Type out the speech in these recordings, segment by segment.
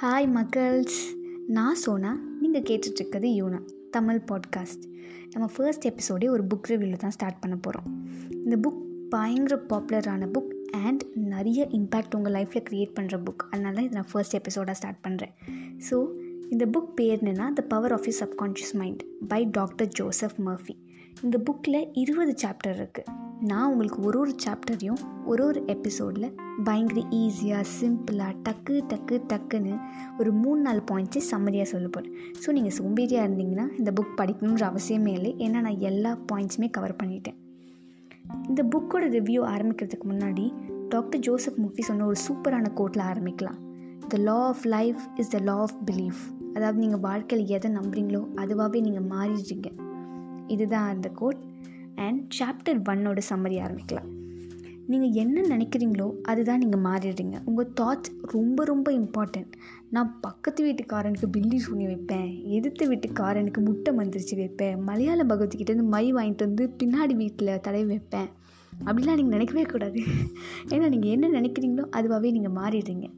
Hi மக்கள்ஸ். நான் சோனா. நீங்கள் கேட்டுட்ருக்கிறது யூனா தமிழ் பாட்காஸ்ட். நம்ம ஃபர்ஸ்ட் எபிசோடே ஒரு புக் ரிவ்யூவில் தான் ஸ்டார்ட் பண்ண போகிறோம் இந்த புக் பயங்கர பாப்புலரான புக் அண்ட் நிறைய இம்பேக்ட் உங்கள் லைஃப்பில் க்ரியேட் பண்ணுற புக் அதனால இதை நான் ஃபர்ஸ்ட் எபிசோடாக ஸ்டார்ட் பண்ணுறேன் ஸோ இந்த புக் பேர் என்னென்னா the power of you subconscious mind by doctor Joseph Murphy இந்த புக்கில் இருபது சாப்டர் இருக்குது நான் உங்களுக்கு ஒரு ஒரு சாப்டரையும் ஒரு ஒரு எபிசோடில் பயங்கர ஈஸியாக சிம்பிளாக டக்கு டக்கு டக்குன்னு ஒரு மூணு நாலு பாயிண்ட்ஸே சம்மதியாக சொல்ல போகிறேன் ஸோ நீங்கள் சோம்பேறியாக இருந்தீங்கன்னா இந்த புக் படிக்கணுன்ற அவசியமே இல்லை. ஏன்னா நான் எல்லா பாயிண்ட்ஸுமே கவர் பண்ணிட்டேன். இந்த புக்கோட ரிவ்யூ ஆரம்பிக்கிறதுக்கு முன்னாடி டாக்டர் ஜோசப் முஃபி சொன்ன ஒரு சூப்பரான கோட்டில் ஆரம்பிக்கலாம். The law of life is the law of belief அதாவது நீங்கள் வாழ்க்கையில் எதை நம்புறீங்களோ அதுவாகவே நீங்கள் மாறிடுறீங்க. இதுதான் அந்த கோட் அண்ட் சாப்டர் ஒன்னோட சம்மரி ஆரம்பிக்கலாம். நீங்கள் என்ன நினைக்கிறீங்களோ அதுதான் நீங்கள் மாறிடுறீங்க. உங்கள் தாட்ஸ் ரொம்ப ரொம்ப இம்பார்ட்டண்ட் நான் பக்கத்து வீட்டுக்காரனுக்கு பில்லி சூனி வைப்பேன். எதிர்த்த வீட்டுக்காரனுக்கு முட்டை மந்திரிச்சு வைப்பேன். மலையாள பகவத்கிட்டேருந்து மை வாங்கிட்டு வந்து பின்னாடி வீட்டில் தடவி வைப்பேன். அப்படிலாம் நீங்கள் நினைக்கவே கூடாது. ஏன்னா நீங்கள் என்ன நினைக்கிறீங்களோ அதுவாகவே நீங்கள் மாறிடுறீங்க.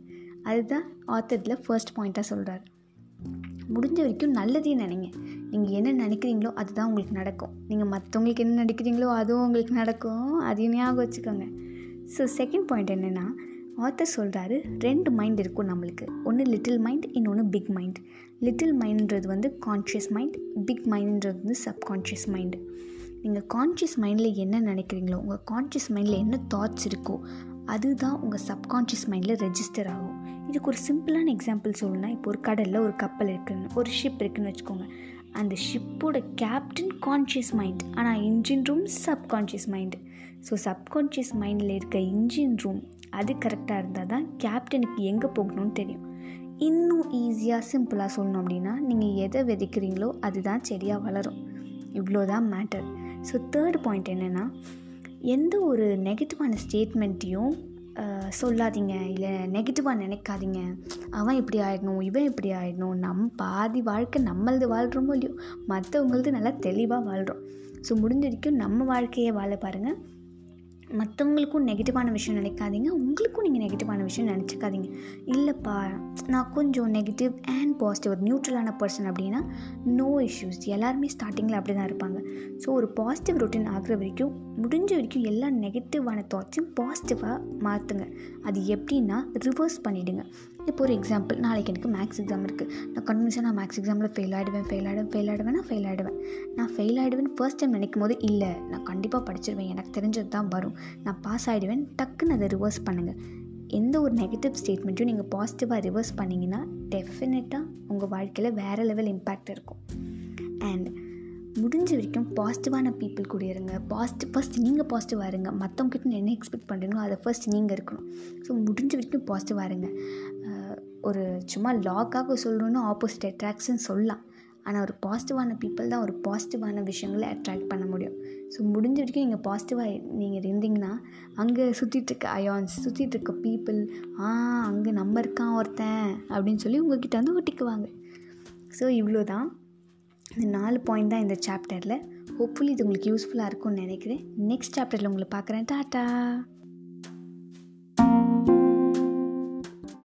அதுதான் ஆத்தரில் ஃபர்ஸ்ட் பாயிண்ட்டாக சொல்கிறார் முடிஞ்ச வரைக்கும் நல்லதே நினைங்க. நீங்கள் என்ன நினைக்கிறீங்களோ அதுதான் உங்களுக்கு நடக்கும். நீங்கள் மற்றவங்களுக்கு என்ன நினைக்கிறீங்களோ அதுவும் உங்களுக்கு நடக்கும். அதையும் ஞாபகம் வச்சுக்கோங்க. ஸோ செகண்ட் பாயிண்ட் என்னென்னா ஆத்தர் சொல்கிறாரு ரெண்டு மைண்ட் இருக்கும் நம்மளுக்கு. ஒன்று லிட்டில் மைண்ட் இன்னொன்று பிக் மைண்ட் லிட்டில் மைண்ட்ன்றது வந்து கான்ஷியஸ் மைண்ட் பிக் மைண்ட்ன்றது வந்து சப்கான்ஷியஸ் மைண்டு நீங்கள் கான்ஷியஸ் மைண்டில் என்ன நினைக்கிறீங்களோ உங்கள் கான்ஷியஸ் மைண்டில் என்ன தாட்ஸ் இருக்கோ அதுதான் உங்கள் சப்கான்ஷியஸ் மைண்டில் ரெஜிஸ்டர் ஆகும். இதுக்கு ஒரு சிம்பிளான எக்ஸாம்பிள் சொல்லணும்னா இப்போ ஒரு கடலில் ஒரு கப்பல் இருக்குன்னு ஒரு ஷிப் இருக்குதுன்னு வச்சுக்கோங்க. அந்த ஷிப்போட கேப்டன் கான்ஷியஸ் மைண்ட் ஆனால் engine room subconscious mind so subconscious மைண்டில் இருக்க இன்ஜின் ரூம் அது கரெக்டாக இருந்தால் தான் கேப்டனுக்கு எங்கே போகணும்னு தெரியும். இன்னும் ஈஸியாக சிம்பிளாக சொல்லணும் அப்படின்னா நீங்கள் எதை விதைக்கிறீங்களோ அதுதான் செடியாக வளரும். இவ்வளோ தான் மேட்டர் ஸோ தேர்ட் பாயிண்ட் என்னென்னா எந்த ஒரு நெகட்டிவான ஸ்டேட்மெண்ட்டையும் சொல்லாதீங்க. இல்லை நெகட்டிவாக நினைக்காதீங்க. அவன் இப்படி ஆயிடணும் இவன் இப்படி ஆயிடணும். நம் பாதி வாழ்க்கை நம்மளது வாழ்கிறோமோ இல்லையோ மற்றவங்களது நல்லா தெளிவாக வாழ்கிறோம் ஸோ முடிஞ்ச வரைக்கும் நம்ம வாழ்க்கையை வாழ பாருங்கள் மற்றவங்களுக்கும் நெகட்டிவான விஷயம் நினைக்காதீங்க. உங்களுக்கும் நீங்கள் நெகட்டிவான விஷயம் நினச்சிக்காதீங்க. இல்லைப்பா நான் கொஞ்சம் நெகட்டிவ் அண்ட் பாசிட்டிவ் ஒரு நியூட்ரலான பர்சன் அப்படின்னா நோ இஷ்யூஸ் எல்லாருமே ஸ்டார்டிங்கில் அப்படி தான் இருப்பாங்க. ஸோ ஒரு பாசிட்டிவ் ரொட்டீன் ஆகிற வரைக்கும் முடிஞ்ச வரைக்கும் எல்லா நெகட்டிவான தாட்ஸையும் பாசிட்டிவாக மாற்றுங்க அது எப்படின்னா ரிவர்ஸ் பண்ணிவிடுங்க இப்போ ஒரு எக்ஸாம்பிள் நாளைக்கு எனக்கு மேக்ஸ் எக்ஸாம் இருக்குது நான் கன்வின்ஸாக நான் மேக்ஸ் எக்ஸாமில் ஃபெயில் ஆகிடுவேன் ஃபெயில் ஆகிடுவேன் ஃபெயில் ஆகிடுவேன் நான் ஃபெயில் ஆகிடுவேன் நான் ஃபெயில் ஆகிடுவேன் ஃபர்ஸ்ட் டைம் நினைக்கும் போது இல்லை நான் கண்டிப்பாக படிச்சிருவேன் எனக்கு தெரிஞ்சது தான் வரும். நான் பாஸ் ஆகிடுவேன் டக்குன்னு அதை ரிவர்ஸ் பண்ணுங்கள் எந்த ஒரு நெகட்டிவ் ஸ்டேட்மெண்ட்டையும் நீங்கள் பாசிட்டிவாக ரிவர்ஸ் பண்ணிங்கன்னா டெஃபினட்டாக உங்கள் வாழ்க்கையில் வேறு லெவல் இம்பேக்ட் இருக்கும். அண்ட் முடிஞ்ச வரைக்கும் பாசிட்டிவான பீப்புள் கூட இருங்க. பாசிட்டிவ் ஃபஸ்ட் நீங்கள் பாசிட்டிவாக இருங்க. மற்றவங்ககிட்ட என்ன எக்ஸ்பெக்ட் பண்ணுறீங்களோ அதை ஃபஸ்ட் நீங்கள் இருக்கணும். ஸோ முடிஞ்ச வரைக்கும் பாசிட்டிவாக இருங்க. ஒரு சும்மா லாக்காக சொல்லணுன்னு ஆப்போசிட் அட்ராக்ஷன் சொல்லலாம். ஆனால் ஒரு பாசிட்டிவான பீப்புள் தான் ஒரு பாசிட்டிவான விஷயங்களை அட்ராக்ட் பண்ண முடியும். ஸோ முடிஞ்ச வரைக்கும் நீங்கள் பாசிட்டிவாக நீங்கள் இருந்தீங்கன்னா அங்கே சுற்றிட்டுருக்க அயான்ஸ் சுற்றிட்டுருக்க பீப்புள் ஆ அங்கே நம்ம இருக்கான் ஒருத்தன் அப்படின்னு சொல்லி உங்ககிட்ட வந்து ஒட்டிக்குவாங்க. ஸோ இவ்வளோ தான் இந்த நாலு பாயிண்ட் தான் இந்த சாப்டரில் ஹோப்ஃபுல்லி இது உங்களுக்கு யூஸ்ஃபுல்லாக இருக்கும்னு நினைக்கிறேன். நெக்ஸ்ட் சாப்டரில் உங்களை பார்க்குறேன். டாட்டா